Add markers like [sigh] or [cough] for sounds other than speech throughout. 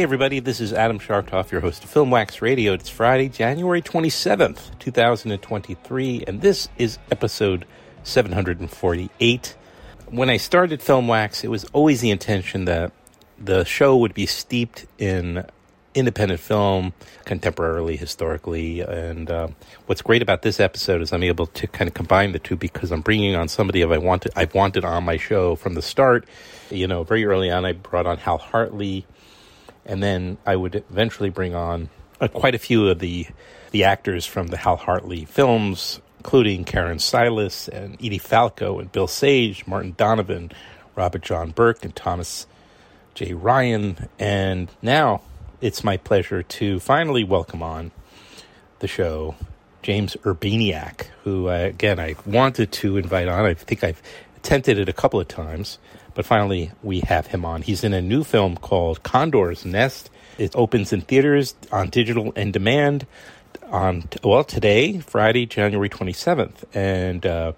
Hey, everybody, this is Adam Chartoff, your host of Film Wax Radio. It's Friday, January 27th, 2023, and this is episode 748. When I started Film Wax, it was always the intention that the show would be steeped in independent film, contemporarily, historically. And uh, what's great about this episode is I'm able to kind of combine the two because I'm bringing on somebody I wanted, I've wanted on my show from the start. You know, very early on, I brought on Hal Hartley and then I would eventually bring on uh, quite a few of the the actors from the Hal Hartley films, including Karen Sillas and Edie Falco and Bill Sage, Martin Donovan, Robert John Burke, and Thomas J. Ryan. And now it's my pleasure to finally welcome on the show James Urbaniak, who, uh, again, I wanted to invite on. I think I've attempted it a couple of times. But finally, we have him on. He's in a new film called Condor's Nest. It opens in theaters on digital and demand on, well, today, Friday, January 27th. And uh,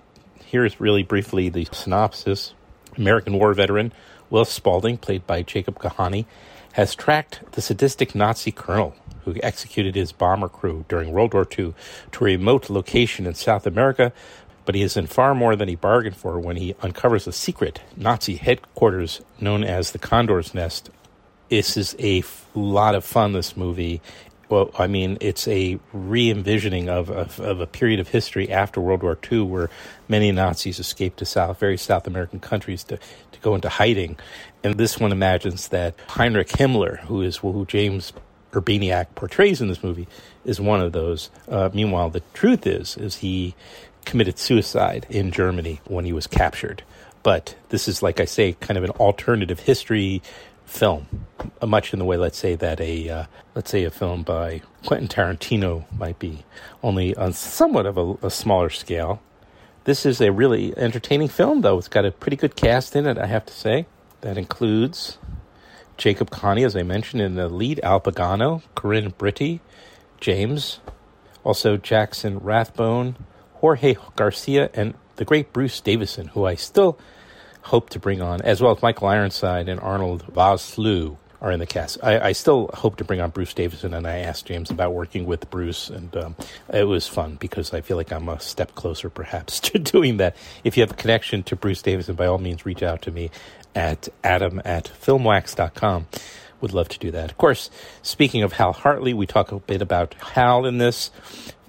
here's really briefly the synopsis American war veteran Will Spalding, played by Jacob Keohane, has tracked the sadistic Nazi colonel who executed his bomber crew during World War II to a remote location in South America but he is in far more than he bargained for when he uncovers a secret Nazi headquarters known as the Condor's Nest. This is a f- lot of fun, this movie. Well, I mean, it's a re envisioning of, of, of, a period of history after World War II where many Nazis escaped to South, various South American countries to, to go into hiding. And this one imagines that Heinrich Himmler, who is who James Urbaniak portrays in this movie, is one of those. Uh, meanwhile, the truth is, is he committed suicide in Germany when he was captured. But this is, like I say, kind of an alternative history film, much in the way, let's say, that a uh, let's say a film by Quentin Tarantino might be, only on somewhat of a, a smaller scale. This is a really entertaining film, though. It's got a pretty good cast in it, I have to say. That includes Jacob Keohane, as I mentioned, in the lead, Al Pagano, Corinne Britti, James, also Jackson Rathbone, Jorge Garcia, and the great Bruce Davison, who I still hope to bring on, as well as Michael Ironside and Arnold Vosloo are in the cast. I, I, still hope to bring on Bruce Davison, and I asked James about working with Bruce, and um, it was fun because I feel like I'm a step closer, perhaps, [laughs] to doing that. If you have a connection to Bruce Davison, by all means, reach out to me at adam at filmwax.com. Would love to do that. Of course, speaking of Hal Hartley, we talk a bit about Hal in this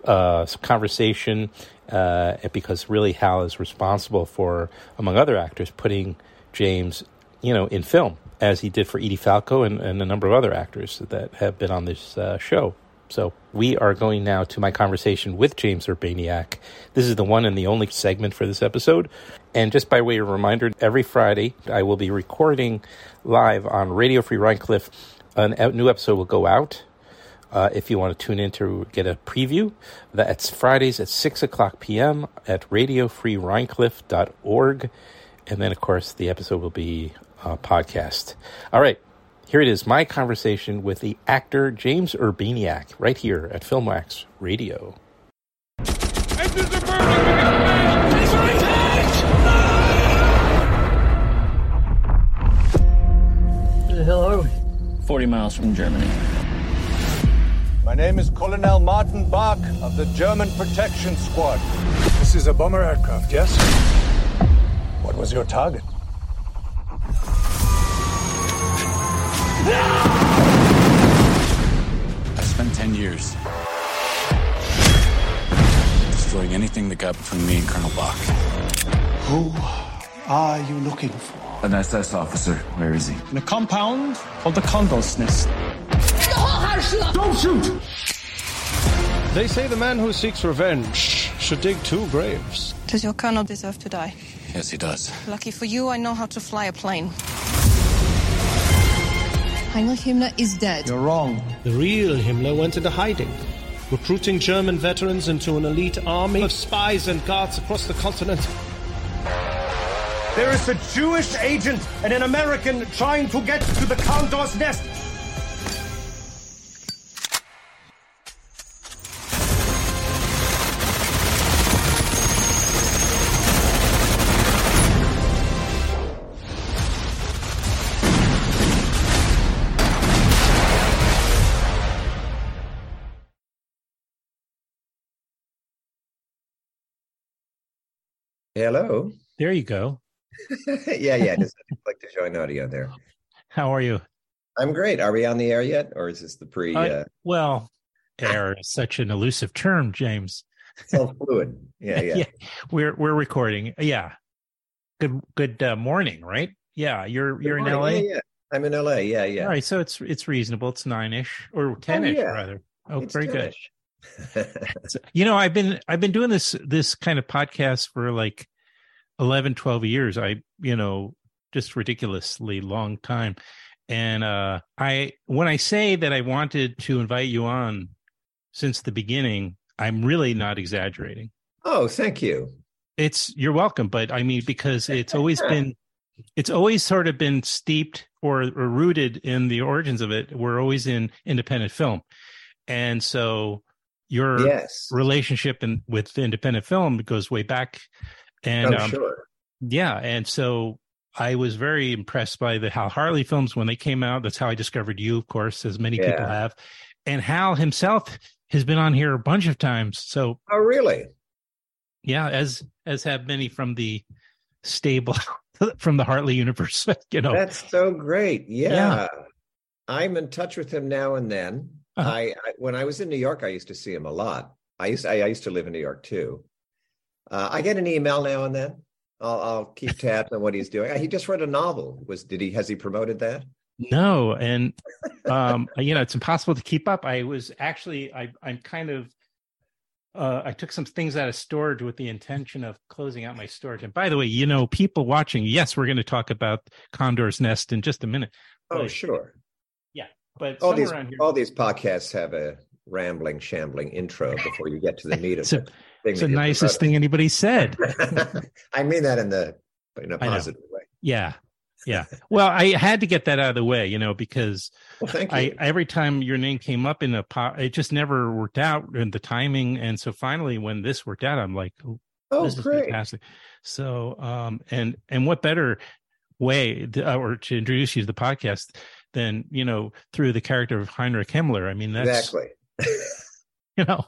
uh, conversation uh, because really Hal is responsible for, among other actors, putting James, you know, in film as he did for Edie Falco and, and a number of other actors that have been on this uh, show. So we are going now to my conversation with James Urbaniak. This is the one and the only segment for this episode. And just by way of reminder, every Friday I will be recording live on Radio Free Rhinecliff. A new episode will go out uh, if you want to tune in to get a preview, that's Fridays at 6 o'clock p.m. at radiofreerhinecliff.org. And then, of course, the episode will be uh, podcast. All right, here it is my conversation with the actor James Urbaniak right here at Filmwax Radio. Where the hell are we? 40 miles from Germany. My name is Colonel Martin Bach of the German Protection Squad. This is a bomber aircraft, yes? What was your target? I spent 10 years destroying anything that got between me and Colonel Bach. Who are you looking for? An SS officer. Where is he? In a compound called the Condor's Nest. Don't shoot! They say the man who seeks revenge should dig two graves. Does your colonel deserve to die? Yes, he does. Lucky for you, I know how to fly a plane. Heinrich Himmler is dead. You're wrong. The real Himmler went into hiding, recruiting German veterans into an elite army of spies and guards across the continent. There is a Jewish agent and an American trying to get to the Condor's Nest. Hello. There you go. [laughs] yeah, yeah. Just click to join audio there. How are you? I'm great. Are we on the air yet, or is this the pre? Uh, Uh, well, air is such an elusive term, James. self fluid. [laughs] Yeah, yeah. we're we're recording. Yeah. Good good uh, morning, right? Yeah, you're you're in LA. Yeah, yeah. I'm in LA. Yeah, yeah. All right, so it's it's reasonable. It's nine ish or ten ish yeah. rather. Oh, It's very good. 10-ish. [laughs] So, you know, I've been I've been doing this this kind of podcast for like 11, 12 years. I you know just ridiculously long time, and uh I when I say that I wanted to invite you on since the beginning, I'm really not exaggerating. oh, thank you. It's you're welcome, but I mean because it's always [laughs] been it's always sort of been steeped or, or rooted in the origins of it. We're always in independent film, and so your Yes. relationship in, with independent film goes way back, and oh, um, sure. yeah, and so I was very impressed by the Hal Hartley films when they came out. That's how I discovered you, of course, as many people have, and Hal himself has been on here a bunch of times. So Oh, really? yeah, as as have many from the stable [laughs] from the Hartley universe. [laughs] You know, That's so great. Yeah. Yeah. I'm in touch with him now and then. Uh-huh. I, I when I was in New York, I used to see him a lot. I used I, I used to live in New York too. Uh, I get an email now and then. I'll, I'll keep tabs on what he's doing. He just wrote a novel. Was did he has he promoted that? No, and um, [laughs] you know, it's impossible to keep up. I was actually, I, I'm kind of, uh, I took some things out of storage with the intention of closing out my storage. And by the way, you know, people watching, yes, we're going to talk about Condor's Nest in just a minute. Oh, sure. Yeah, But All these here, all these podcasts have a rambling, shambling intro [laughs] before you get to the meat of It's a- it's the nicest thing anybody said. [laughs] I mean that in the in a positive way. Yeah, yeah. [laughs] Well, I had to get that out of the way, you know, because Well, thank you. I every time your name came up in a pot, it just never worked out in the timing. And so finally, when this worked out, I'm like, oh, oh, this is great. fantastic. So, um, and and what better way to, uh, or to introduce you to the podcast than you know through the character of Heinrich Himmler? I mean, that's Exactly. [laughs] you know.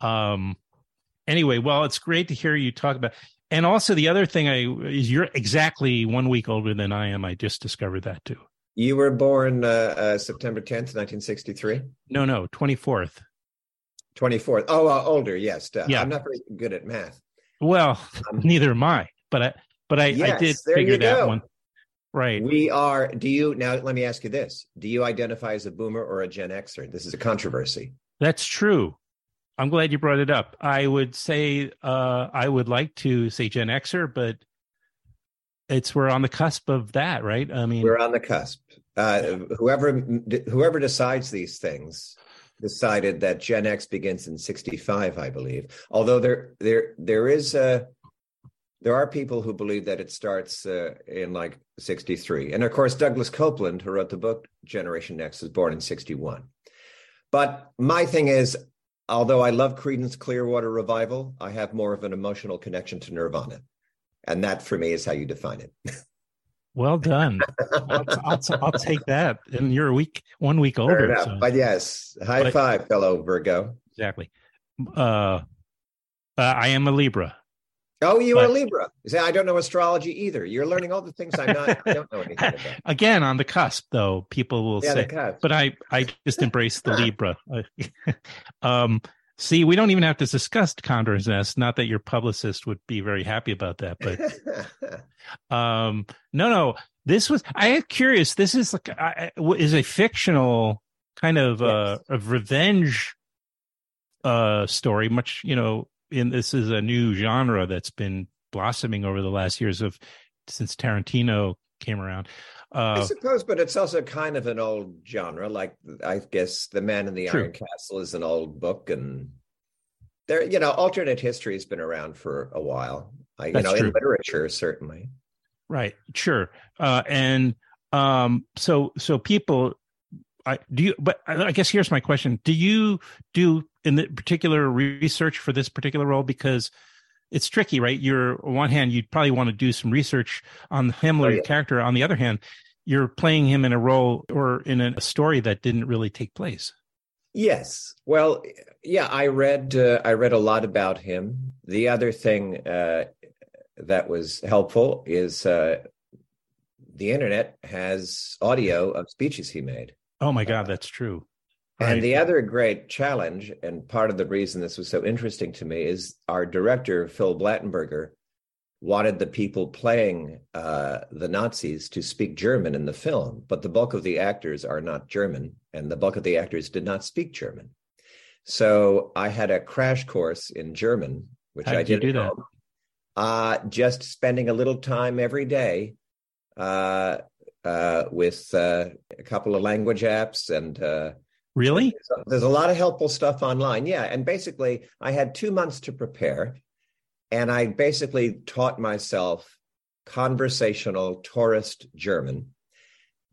Um. Anyway, well, it's great to hear you talk about. And also, the other thing I is you're exactly one week older than I am. I just discovered that too. You were born uh, uh, September 10th, 1963? No, no, twenty fourth. 24th. Oh, uh, older, yes. Uh, Yeah. I'm not very good at math. Well, Um, [laughs] neither am I. But I, but I, I did figure that go. one. Right. We are, do you, now let me ask you this. Do you identify as a boomer or a Gen Xer? This is a controversy. That's true. I'm glad you brought it up. I would say uh, I would like to say Gen Xer, but it's we're on the cusp of that, right? I mean, We're on the cusp. Uh, whoever whoever decides these things decided that Gen X begins in 65, I believe. Although there there there is a there are people who believe that it starts uh, in like 63. And of course, Douglas Coupland, who wrote the book Generation X, was born in 61. But my thing is, although I love Creedence Clearwater Revival, I have more of an emotional connection to Nirvana. And that for me is how you define it. [laughs] well done. I'll, I'll, I'll take that. And you're a week, one week older. so- But yes, high But- five, fellow Virgo. exactly. Uh, uh, I am a Libra. Oh, you are Libra. See, I don't know astrology either. You're learning all the things I'm not. I don't know [laughs] anything about. Again, on the cusp, though, people will Yeah, say, but I, I just embrace the [laughs] Libra. [laughs] um, see, we don't even have to discuss Condor's Nest. Not that your publicist would be very happy about that, but um, no, no. This was. I am curious. This is like I, is a fictional kind of uh, of revenge uh story. Much you know, in this is a new genre that's been blossoming over the last years of since Tarantino came around. I Uh, suppose, but it's also kind of an old genre. Like I guess The Man in the True. Iron Castle is an old book, and there, you know, alternate history has been around for a while. I, you That's know, in literature certainly. right. Sure. Uh, and um, so so people, I do you. But I I guess here's my question: Do you do in the particular research for this particular role because it's tricky, right? You're on one hand, you'd probably want to do some research on Himmler Oh, yeah. character. On the other hand, you're playing him in a role or in a story that didn't really take place. Yes. Well, yeah, I read uh, I read a lot about him. The other thing uh, that was helpful is uh, the internet has audio of speeches he made. Oh my God, that's true. And the other great challenge, and part of the reason this was so interesting to me, is our director, Phil Blattenberger, wanted the people playing uh, the Nazis to speak German in the film, but the bulk of the actors are not German, and the bulk of the actors did not speak German. So I had a crash course in German, which I did you do that? Uh, just spending a little time every day uh, uh, with uh, a couple of language apps and really? there's a lot of helpful stuff online. Yeah. And basically, I had two months to prepare. And I basically taught myself conversational tourist German.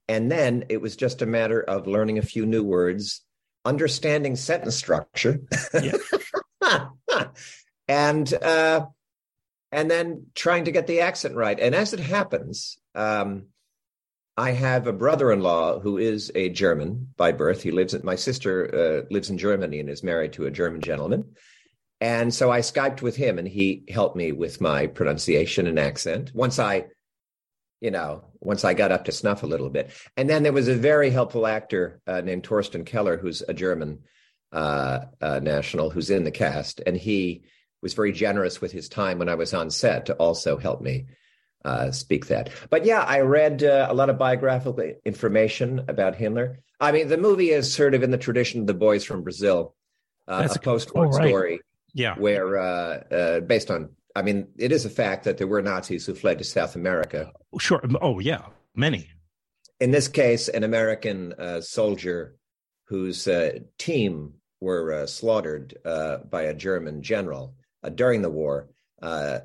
And then it was just a matter of learning a few new words, understanding sentence structure. [laughs] and uh, and then trying to get the accent right. And as it happens, um, I have a brother-in-law who is a German by birth. He lives at my sister uh, lives in Germany and is married to a German gentleman. And so I Skyped with him and he helped me with my pronunciation and accent. Once I, you know, once I got up to snuff a little bit. And then there was a very helpful actor uh, named Torsten Keller, who's a German uh, uh, national, who's in the cast. And he was very generous with his time when I was on set to also help me uh, speak that. But yeah, I read uh, a lot of biographical information about Himmler. I mean, the movie is sort of in the tradition of the boys from Brazil, uh, That's a post-war oh, right. story Yeah. where, uh, uh, based on, I mean, it is a fact that there were Nazis who fled to South America. Sure. Oh, yeah. Many. In this case, an American uh, soldier whose uh, team were uh, slaughtered uh, by a German general uh, during the war uh,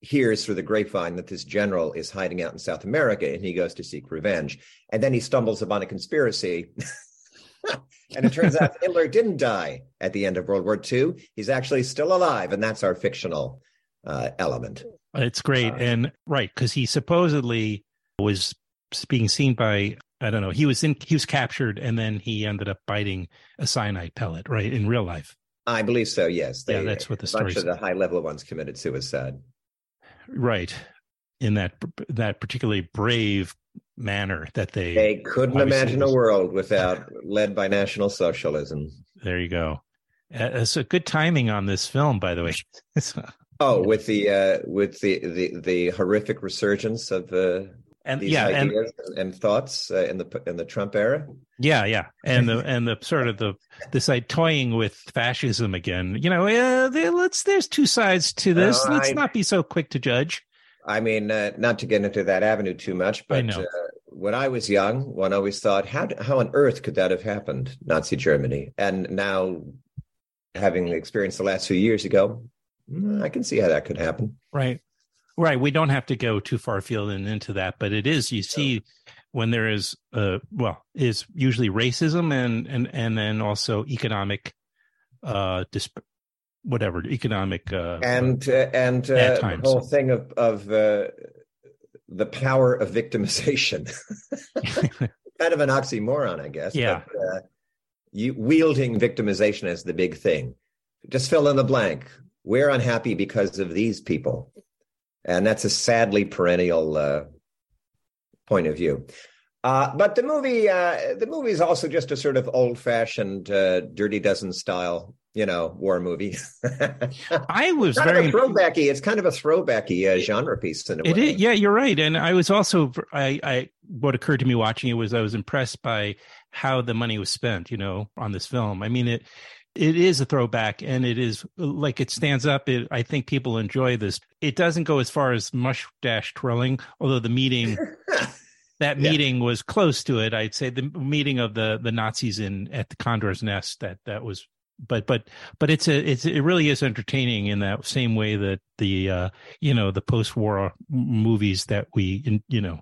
hears through the grapevine that this general is hiding out in South America and he goes to seek revenge. And then he stumbles upon a conspiracy. [laughs] and it turns out Hitler didn't die at the end of World War II. He's actually still alive. And that's our fictional uh, element. It's great. Uh, and right. Cause he supposedly was being seen by, I don't know, he was in, he was captured and then he ended up biting a cyanide pellet, right? In real life. I believe so, yes. Yeah, that's what the a bunch story of the high level ones committed suicide. Right. In that, that particularly brave manner that they, They couldn't imagine was- a world without led by National Socialism. there you go. Uh, It's a good timing on this film, by the way. [laughs] Oh, with the uh, with the, the the horrific resurgence of uh, and yeah, and ideas and, thoughts uh, in the in the Trump era. Yeah, yeah, and the [laughs] and the sort of the this like toying with fascism again. You know, uh, there, let's there's two sides to this. No, let's I- not be so quick to judge. I mean, uh, not to get into that avenue too much, I but know. uh, when I was young, one always thought, how how on earth could that have happened, Nazi Germany? And now, having experienced the last few years ago, mm, I can see how that could happen. Right, right. We don't have to go too far afield and into that, but it is you see when there is uh well is usually racism and and and then also economic uh disp- whatever economic uh and uh, and uh, the whole thing of of uh, the power of victimization, [laughs] kind of an oxymoron, I guess. Yeah. But, uh, you wielding victimization as the big thing. Just fill in the blank. We're unhappy because of these people, and that's a sadly perennial uh, point of view. Uh, but the movie, uh, the movie is also just a sort of old-fashioned, uh, Dirty Dozen style, you know, war movie. [laughs] I was kind very throwbacky. It's kind of a throwbacky uh, genre piece in a It way. is, yeah, you're right. And I was also, I, I, what occurred to me watching it was I was impressed by how the money was spent, you know, on this film. I mean, it, it is a throwback and it is like it stands up. It, I think people enjoy this. It doesn't go as far as mustache twirling, although the meeting, [laughs] that Yeah. meeting was close to it. I'd say the meeting of the the Nazis in at the Condor's Nest that that was but but but it's a it's it really is entertaining in that same way that the uh you know the post-war movies that we you know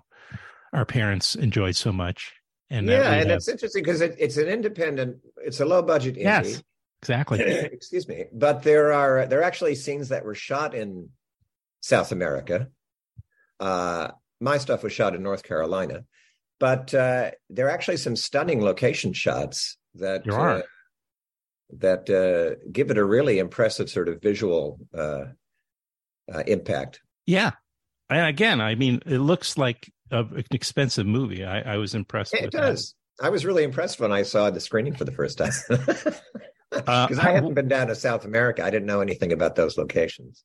our parents enjoyed so much and yeah, and have- it's interesting because it, it's an independent, it's a low budget indie. yes exactly [laughs] Excuse me, but there are there are actually scenes that were shot in South America. Uh, my stuff was shot in North Carolina, but uh, there are actually some stunning location shots that uh, that uh, give it a really impressive sort of visual uh, uh, impact. yeah and again i mean it looks like a, an expensive movie i i was impressed It with that. does. I was really impressed when I saw the screening for the first time. [laughs] Uh, [laughs] Because I hadn't been down to South America. I didn't know anything about those locations.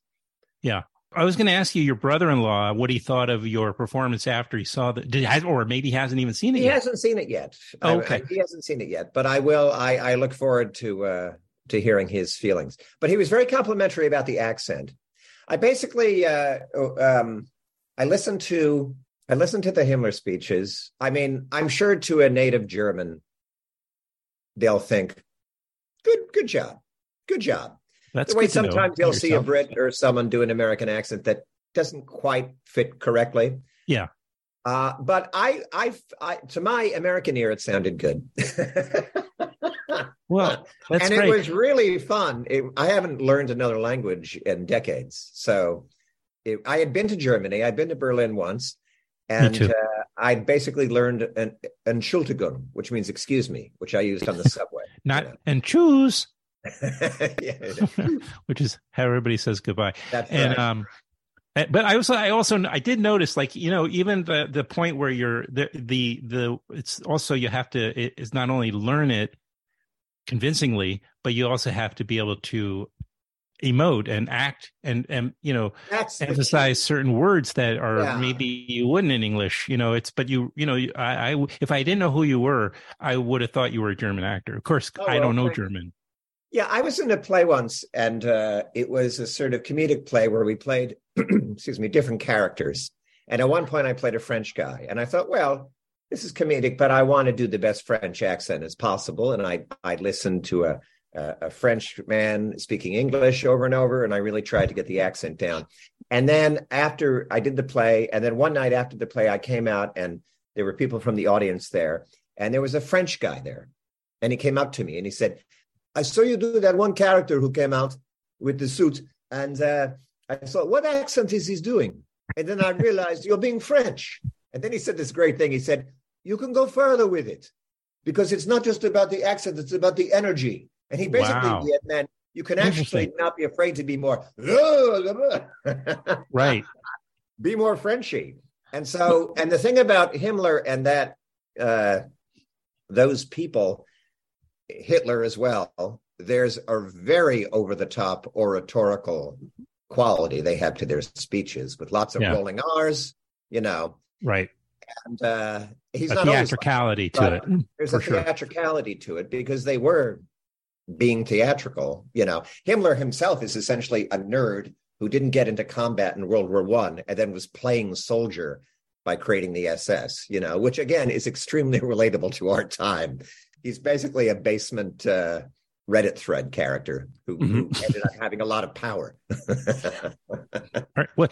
Yeah. I was going to ask you, your brother-in-law, what he thought of your performance after he saw the, did, or maybe he hasn't even seen it He yet. hasn't seen it yet. I- Okay. I- he hasn't seen it yet, but I will. I, I look forward to uh, to hearing his feelings. But he was very complimentary about the accent. I basically, uh, um, I listened to I listened to the Himmler speeches. I mean, I'm sure to a native German, they'll think, "Good, good job, good job." That's the way sometimes you'll see a. Brit or someone do an American accent that doesn't quite fit correctly. Yeah. Uh, but I, I, I, to my American ear, it sounded good. [laughs] Well, and great. it was really fun. It, I haven't learned another language in decades. So it, I had been to Germany. I'd been to Berlin once. And uh, I'd basically learned an Entschuldigung, which means excuse me, which I used on the subway. [laughs] Not and choose, [laughs] [laughs] which is how everybody says goodbye. that's and right. um but i also i also i did notice like you know even the the point where you're the the the it's also you have to it is not only learn it convincingly but you also have to be able to emote and act and and you know that's emphasize certain words that are Yeah. maybe you wouldn't in english you know it's but you you know i i if i didn't know who you were i would have thought you were a german actor of course Oh, i don't know german Yeah, I was in a play once, and uh, it was a sort of comedic play where we played, [clears throat] excuse me, different characters. And at one point, I played a French guy, and I thought, well, this is comedic, but I want to do the best French accent as possible. And I I listened to a a, French man speaking English over and over, and I really tried to get the accent down. And then after I did the play, and then one night after the play, I came out, and there were people from the audience there, and there was a French guy there, and he came up to me and he said. I saw you do that one character who came out with the suit, and uh, I thought, what accent is he doing? And then I realized you're being French. And then he said this great thing. He said, you can go further with it because it's not just about the accent; it's about the energy. And he basically Wow. you can actually not be afraid to be more, [laughs] right be more Frenchy. And so, and the thing about Himmler and that uh, those people, Hitler as well, there's a very over the top oratorical quality they have to their speeches with lots of Yeah. rolling R's, you know. right And uh, he's a not like theatricality to it there's for a sure. theatricality to it because they were being theatrical. You know, Himmler himself is essentially a nerd who didn't get into combat in World War One and then was playing soldier by creating the SS. You know, which again is extremely [laughs] relatable to our time. He's basically a basement uh, Reddit thread character who, who Mm-hmm. ended up having a lot of power. All [laughs] right. Well,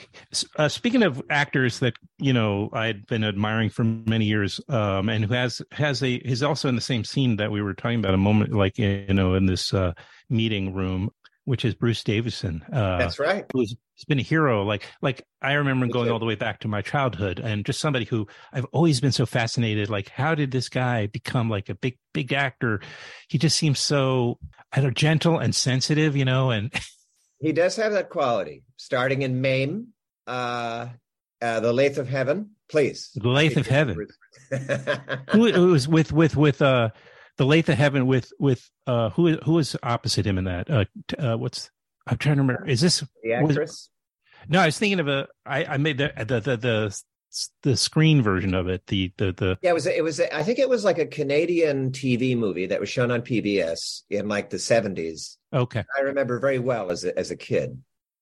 uh, speaking of actors that you know I'd been admiring for many years, um, and who has has a is also in the same scene that we were talking about a moment, like you know, in this uh, meeting room, which is Bruce Davison. Uh, That's right. who's been a hero. Like like I remember Me going all the way back to my childhood, and just somebody who I've always been so fascinated. Like, how did this guy become like a big big actor? He just seems so I don't know, gentle and sensitive, you know, and [laughs] He does have that quality. Starting in Mame, uh, uh, The Lathe of Heaven, please. The Lathe of Heaven. Heaven. [laughs] who it was with with with uh the Lathe of Heaven with with uh who who was opposite him in that uh, uh what's I'm trying to remember is this the was- actress. no I was thinking of a I I made the the the the, the screen version of it the the the Yeah, it was. It was. I think it was like a Canadian TV movie that was shown on PBS in like the seventies. okay I remember very well as a, as a kid,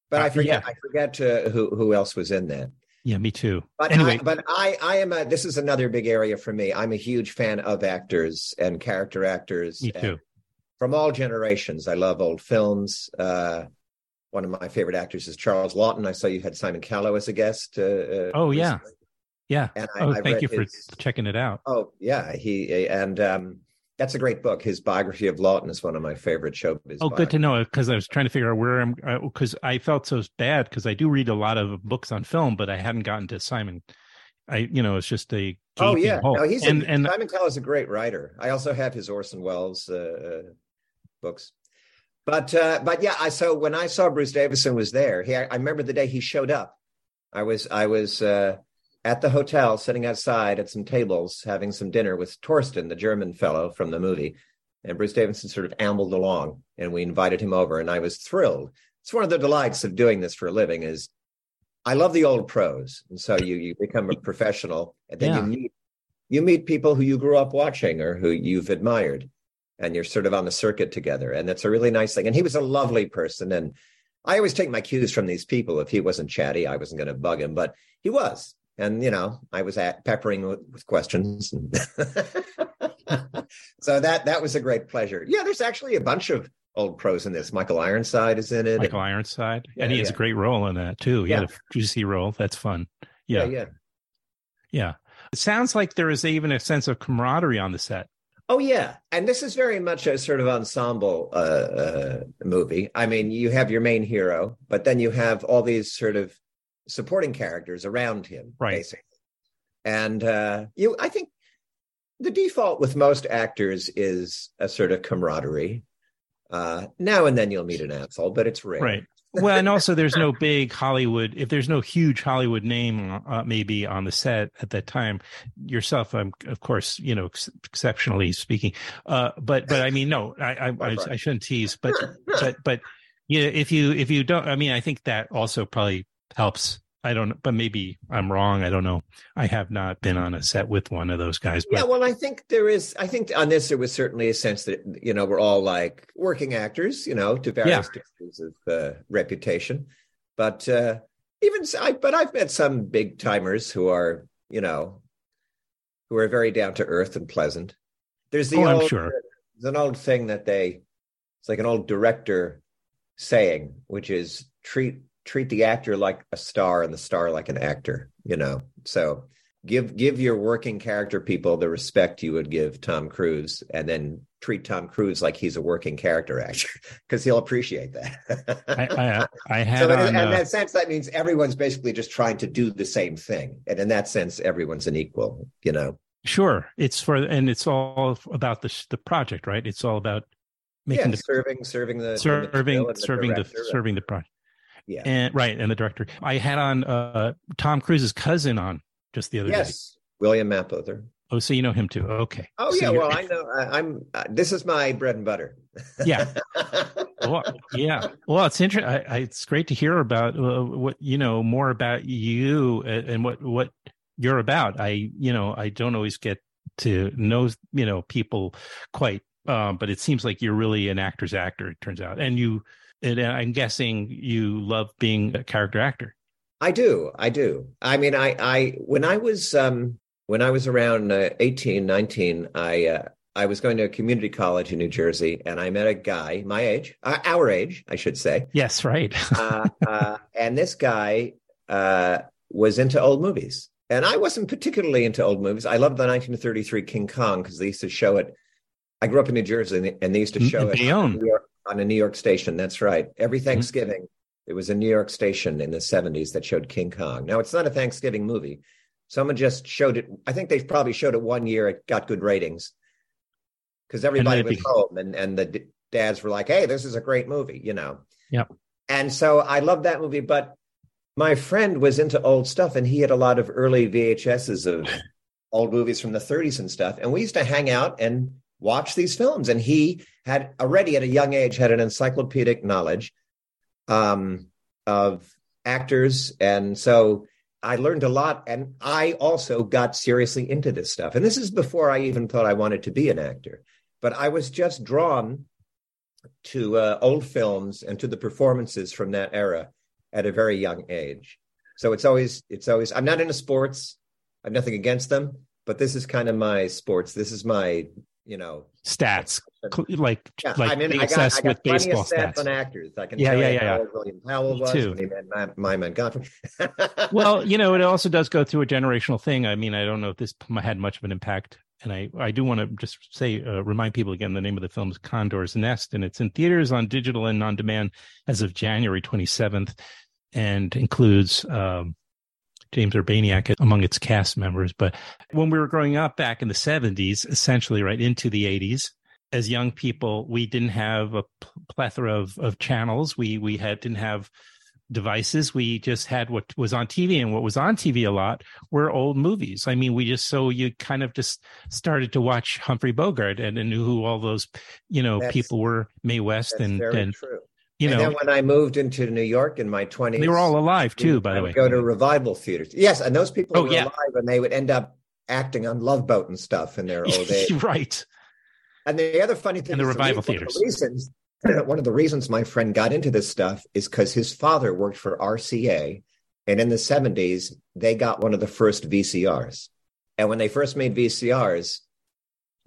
but Uh, I forget. yeah. I forget uh, who who else was in that. Yeah, me too. But anyway, I, but I I am a this is another big area for me. I'm a huge fan of actors and character actors. me too. From all generations. I love old films. Uh one of my favorite actors is Charles Laughton. I saw you had Simon Callow as a guest. Uh, uh, Oh, yeah. recently. Yeah. And I, oh, I thank you for his- checking it out. Oh yeah, he and um, that's a great book. His biography of Laughton is one of my favorite showbiz. Oh, good to know because I was trying to figure out where I'm because I felt so bad because I do read a lot of books on film, but I hadn't gotten to Simon. I, you know, it's just a Oh yeah, no, he's and a, and Simon Callow is a great writer. I also have his Orson Welles uh, uh, books. But uh, but yeah, I so when I saw Bruce Davison was there, he I remember the day he showed up. I was I was uh, at the hotel sitting outside at some tables having some dinner with Torsten, the German fellow from the movie, and Bruce Davison sort of ambled along, and we invited him over, and I was thrilled. It's one of the delights of doing this for a living is I love the old pros, and so you you become a professional, and then Yeah. you meet you meet people who you grew up watching or who you've admired, and you're sort of on the circuit together, and that's a really nice thing. And he was a lovely person, and I always take my cues from these people. If he wasn't chatty, I wasn't going to bug him, but he was, and you know, I was at peppering with, with questions. [laughs] So that that was a great pleasure. Yeah, there's actually a bunch of old pros in this. Michael Ironside is in it. Michael Ironside, Yeah, and he has a great role in that too. He Yeah. had a juicy role. That's fun. yeah, Yeah, yeah. yeah. It sounds like there is even a sense of camaraderie on the set. Oh yeah, and this is very much a sort of ensemble uh, uh, movie. I mean, you have your main hero, but then you have all these sort of supporting characters around him, Right. Basically, and uh, you, I think, the default with most actors is a sort of camaraderie. Uh, now and then you'll meet an asshole, but it's rare. Right. Well, and also there's no big Hollywood. If there's no huge Hollywood name, uh, maybe on the set at that time, yourself, I'm of course, you know, ex- exceptionally speaking. Uh, but but I mean, no, I I, [laughs] I, I shouldn't tease. But [laughs] but but yeah, if you if you don't, I mean, I think that also probably helps. I don't know, but maybe I'm wrong. I don't know. I have not been on a set with one of those guys. But Yeah, well, I think there is. I think on this there was certainly a sense that you know we're all like working actors, you know, to various degrees of uh, reputation. But uh, even s- I, but I've met some big timers who are, you know, who are very down to earth and pleasant. There's the Oh, I'm sure. there's an old thing that they, it's like an old director saying, which is treat treat the actor like a star and the star like an actor. You know, so give give your working character people the respect you would give Tom Cruise, and then treat Tom Cruise like he's a working character actor [laughs] because he'll appreciate that. I I, I [laughs] had so in, on. in uh, that sense, that means everyone's basically just trying to do the same thing, and in that sense, everyone's an equal. You know, Sure, it's for and it's all about the the project, right? It's all about making yeah, the serving serving the the serving the serving the director. serving the project. Yeah. And right, and the director. I had on uh Tom Cruise's cousin on just the other day. Yes, William Mapother. Oh, so you know him too. Okay. Oh So yeah, well I know I, I'm. Uh, this is my bread and butter. Yeah. [laughs] well, yeah. Well, it's interesting. I, I, it's great to hear about uh, what you know more about you and, and what what you're about. I you know I don't always get to know you know people quite, um, but it seems like you're really an actor's actor. It turns out, and you. And I'm guessing you love being a character actor. I do. I do. I mean, I, I, when I was, um, when I was around uh, 18, 19, I, uh, I was going to a community college in New Jersey and I met a guy my age, uh, our age, I should say. Yes, right. [laughs] uh, uh, and this guy, uh, was into old movies. And I wasn't particularly into old movies. I loved the 1933 King Kong because they used to show it. I grew up in New Jersey and they, used to show it on, York, on a New York station. That's right. Every Thanksgiving, there was a New York station in the 70s that showed King Kong. Now, it's not a Thanksgiving movie. Someone just showed it. I think they probably showed it one year. It got good ratings because everybody was be- home and, and the d- dads were like, hey, this is a great movie, you know? Yep. And so I loved that movie, but my friend was into old stuff and he had a lot of early VHSs of [laughs] old movies from the 30s and stuff. And we used to hang out and watch these films. And he had already at a young age had an encyclopedic knowledge um, of actors. And so I learned a lot. And I also got seriously into this stuff. And this is before I even thought I wanted to be an actor. But I was just drawn to uh, old films and to the performances from that era at a very young age. So it's always it's always. I'm not into sports. I have nothing against them, but this is kind of my sports. This is my you know stats like yeah, like I mean, I got, I got with baseball stats, stats. on actors. I can Yeah, tell yeah, you yeah, how yeah. old William Powell Me was too. my, my Montgomery. [laughs] well, you know, it also does go through a generational thing. I mean, I don't know if this had much of an impact, and I I do want to just say uh, remind people again the name of the film is Condor's Nest, and it's in theaters on digital and on demand as of January 27th, and includes. Um, James Urbaniak among its cast members. But when we were growing up back in the 70s, essentially right into the 80s, as young people, we didn't have a plethora of, of channels. We we had didn't have devices. We just had what was on TV, and what was on TV a lot were old movies. I mean, we just so you kind of just started to watch Humphrey Bogart and, and knew who all those you know That's- people were, Mae West and and true. You and know then when I moved into New York in my 20s, they were all alive too. By the way, go to revival theaters. Yes, and those people Oh, were yeah. alive, and they would end up acting on Love Boat and stuff in their old [laughs] age. right? And the other funny thing And the is revival the reasons [clears throat] one of the reasons my friend got into this stuff is because his father worked for RCA, and in the 70s they got one of the first VCRs. And when they first made VCRs,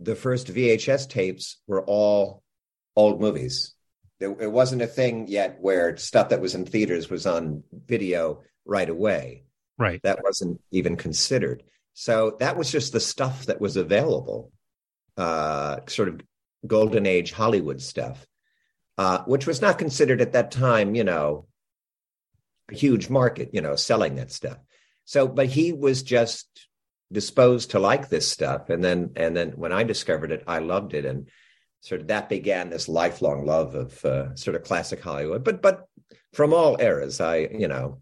the first VHS tapes were all old movies. It, it wasn't a thing yet where stuff that was in theaters was on video right away Right. that wasn't even considered. So that was just the stuff that was available, uh, sort of golden age Hollywood stuff, uh, which was not considered at that time, you know, a huge market, you know, selling that stuff. So, but he was just disposed to like this stuff, and then and then when I discovered it, I loved it, and sort of that began this lifelong love of uh, sort of classic Hollywood. But but from all eras, I you know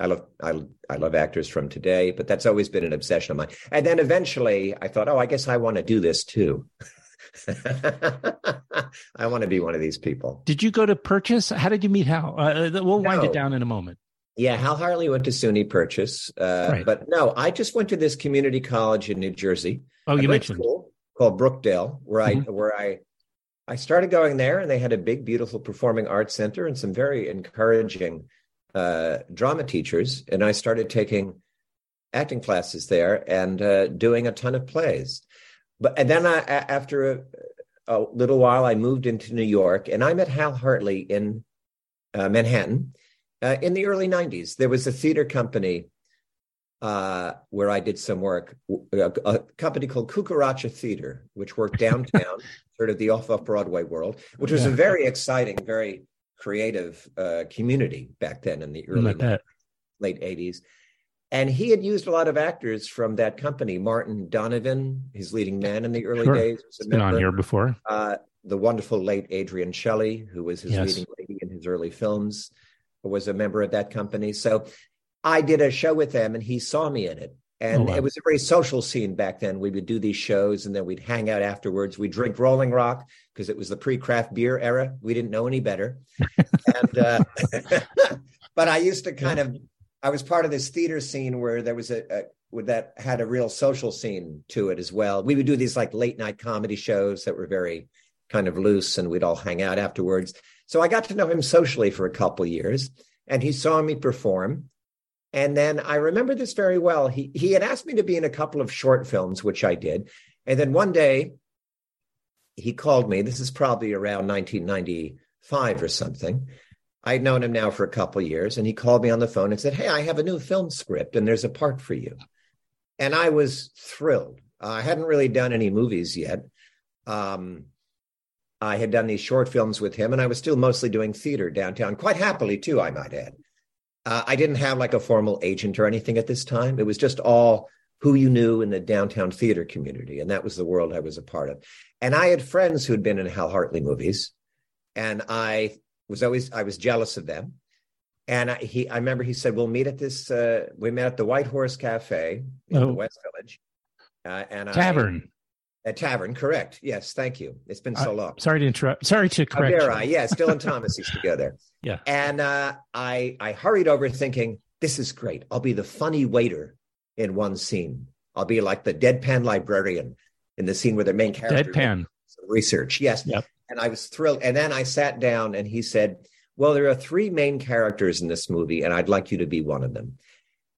I love I I love actors from today, but that's always been an obsession of mine. And then eventually I thought, oh, I guess I want to do this too. [laughs] I want to be one of these people. Did you go to purchase? How did you meet Hal? Uh, we'll wind No. it down in a moment. Yeah, Hal Hartley went to SUNY Purchase, uh, Right. but no, I just went to this community college in New Jersey. Oh, you mentioned. school called Brookdale, where. I where I I started going there, and they had a big, beautiful performing arts center and some very encouraging uh, drama teachers. And I started taking acting classes there and uh, doing a ton of plays. But and then I, a- after a, a little while, I moved into New York, and I met Hal Hartley in uh, Manhattan uh, in the early '90s. There was a theater company uh, where I did some work, a, a company called Cucaracha Theater, which worked downtown, [laughs] sort of the off off Broadway world, which was a very exciting, very creative uh, community back then in the early bet. late 80s. And he had used a lot of actors from that company. Martin Donovan, his leading man in the early Sure. days, was been on here before. Uh, the wonderful late Adrienne Shelly, who was his Yes. leading lady in his early films, was a member of that company. So I did a show with them, and he saw me in it. And Oh, wow. it was a very social scene back then. We would do these shows, and then we'd hang out afterwards. We'd drink Rolling Rock because it was the pre-craft beer era. We didn't know any better. [laughs] and uh, [laughs] but I used to kind of I was part of this theater scene where there was a, a that had a real social scene to it as well. We would do these like late night comedy shows that were very kind of loose, and we'd all hang out afterwards. So I got to know him socially for a couple years, and he saw me perform. And then I remember this very well. He he had asked me to be in a couple of short films, which I did. And then one day he called me. This is probably around 1995 or something. I'd known him now for a couple of years, and he called me on the phone and said, "Hey, I have a new film script, and there's a part for you." And I was thrilled. I hadn't really done any movies yet. Um, I had done these short films with him, and I was still mostly doing theater downtown, quite happily too, I might add. Uh, I didn't have like a formal agent or anything at this time. It was just all who you knew in the downtown theater community, and that was the world I was a part of. And I had friends who'd been in Hal Hartley movies, and I was always I was jealous of them. And I, he, I remember he said, "We'll meet at this. Uh, we met at the White Horse Cafe in Oh. the West Village, uh, and I- Tavern. A tavern, correct? Yes, thank you. It's been so long. Sorry to interrupt. Sorry to correct. I? Yeah, Dylan [laughs] Thomas used to go there. Yeah. And uh, I I hurried over thinking, this is great. I'll be the funny waiter in one scene. I'll be like the deadpan librarian in the scene where the main character Deadpan. research. Yes. Yep. And I was thrilled. And then I sat down and he said, Well, there are three main characters in this movie, and I'd like you to be one of them.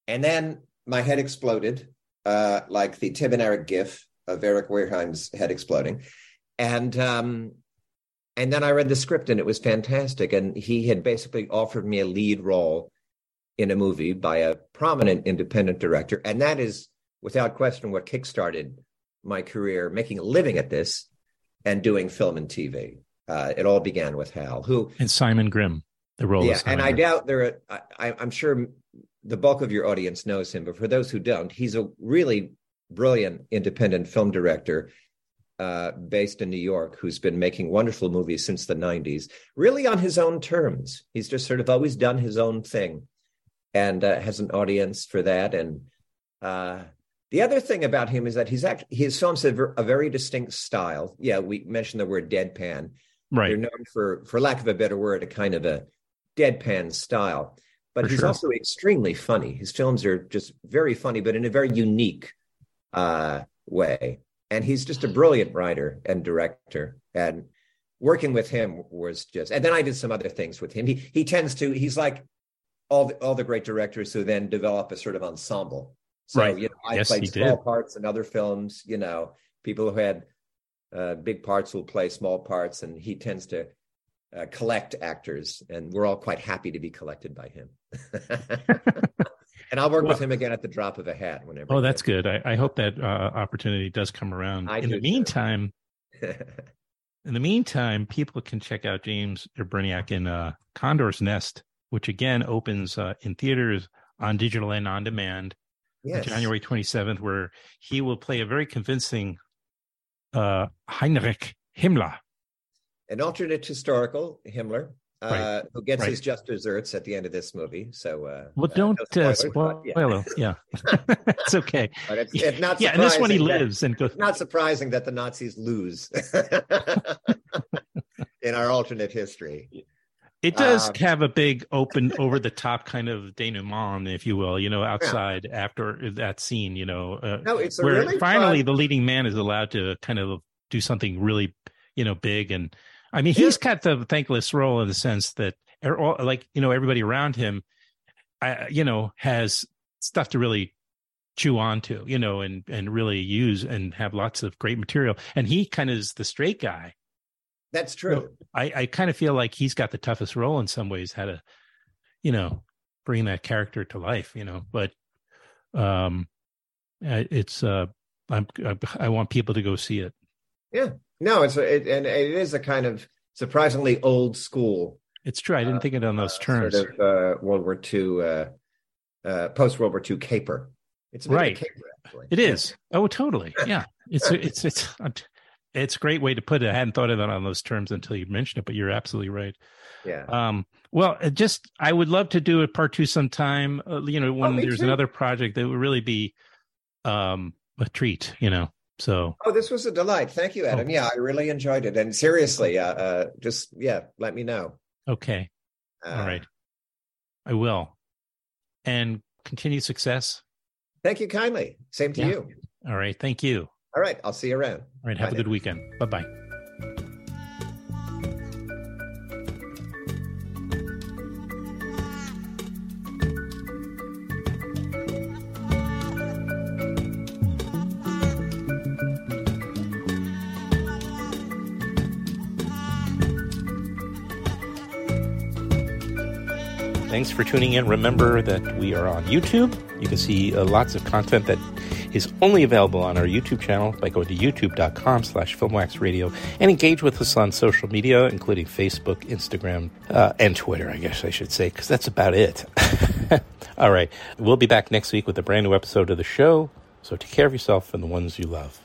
and then my head exploded, uh, like the Tim and Eric gif of Eric Wareheim's head exploding, and um, and then I read the script and it was fantastic. And he had basically offered me a lead role in a movie by a prominent independent director, and that is without question what kickstarted my career, making a living at this and doing film and TV. Uh, it all began with Hal, who and Simon Grim, the role. Yeah, and I doubt there. Are, I, I'm sure the bulk of your audience knows him, but for those who don't, he's a really brilliant independent film director uh, based in New York who's been making wonderful movies since the 90s, really on his own terms. He's just sort of always done his own thing and uh, has an audience for that. And uh, the other thing about him is that he's actually his films have a very distinct style. Yeah, we mentioned the word deadpan. Right. They're known for, for lack of a better word, a kind of a deadpan style. But for he's sure. also extremely funny. His films are just very funny, but in a very unique uh, way. And he's just a brilliant writer and director. And working with him was just and then i did some other things with him. He he tends to he's like all the, all the great directors who then develop a sort of ensemble. So right. you know i yes, played small did. parts in other films you know. People who had uh, big parts will play small parts and he tends to uh, collect actors. And we're all quite happy to be collected by him [laughs] [laughs] and I'll work well, with him again at the drop of a hat whenever. Oh, that's good. I, I, hope that uh, opportunity does come around. I in the meantime, [laughs] in the meantime, people can check out James Urbaniak in uh, Condor's Nest, which again opens uh, in theaters on digital and on demand. Yes. January 27th, where he will play a very convincing uh, Heinrich Himmler. An alternate historical Himmler uh, right. who gets right. his just desserts at the end of this movie. So, uh, well, don't uh, no spoil. Yeah, yeah. [laughs] it's okay. But it's, it's not. yeah, and this one he lives that, and goes. Not surprising that the Nazis lose [laughs] in our alternate history. It does um, have a big open over the top kind of denouement, if you will, you know, outside yeah. after that scene, you know, uh, no, it's where really finally fun... the leading man is allowed to kind of do something really, you know, big and I mean, he's got the thankless role in the sense that, er, like, you know, everybody around him, you know, has stuff to really chew on to, you know, and and really use and have lots of great material. And he kind of is the straight guy. That's true. So I I kind of feel like he's got the toughest role in some ways, how to, you know, bring that character to life, you know. But um, it's uh, I'm I want people to go see it. Yeah, no, it's a, it, and it is a kind of surprisingly old school. It's true. I didn't uh, think it on those uh, terms. Sort of uh, World War II, uh, uh, post World War II caper. It's right. Caper, actually. It is. Oh, totally. Yeah. It's it's it's it's a great way to put it. I hadn't thought of that on those terms until you mentioned it, but you're absolutely right. Yeah. Um. Well, just I would love to do a part two sometime. Uh, you know, when oh, there's too. another project that would really be um a treat. You know. So, oh, this was a delight. Thank you, Adam. Oh. Yeah, I really enjoyed it. And seriously, uh, uh, just yeah, let me know. Okay. Uh, All right. I will. And continued success. Thank you kindly. Same to yeah. you. All right. Thank you. All right. I'll see you around. All right. Have Bye a good weekend. Bye bye. For tuning in. Remember that we are on YouTube. You can see uh, lots of content that is only available on our YouTube channel by going to youtube.com slash filmwaxradio and engage with us on social media, including Facebook, Instagram, uh, and Twitter, I guess I should say, because that's about it. [laughs] All right. We'll be back next week with a brand new episode of the show. So take care of yourself and the ones you love.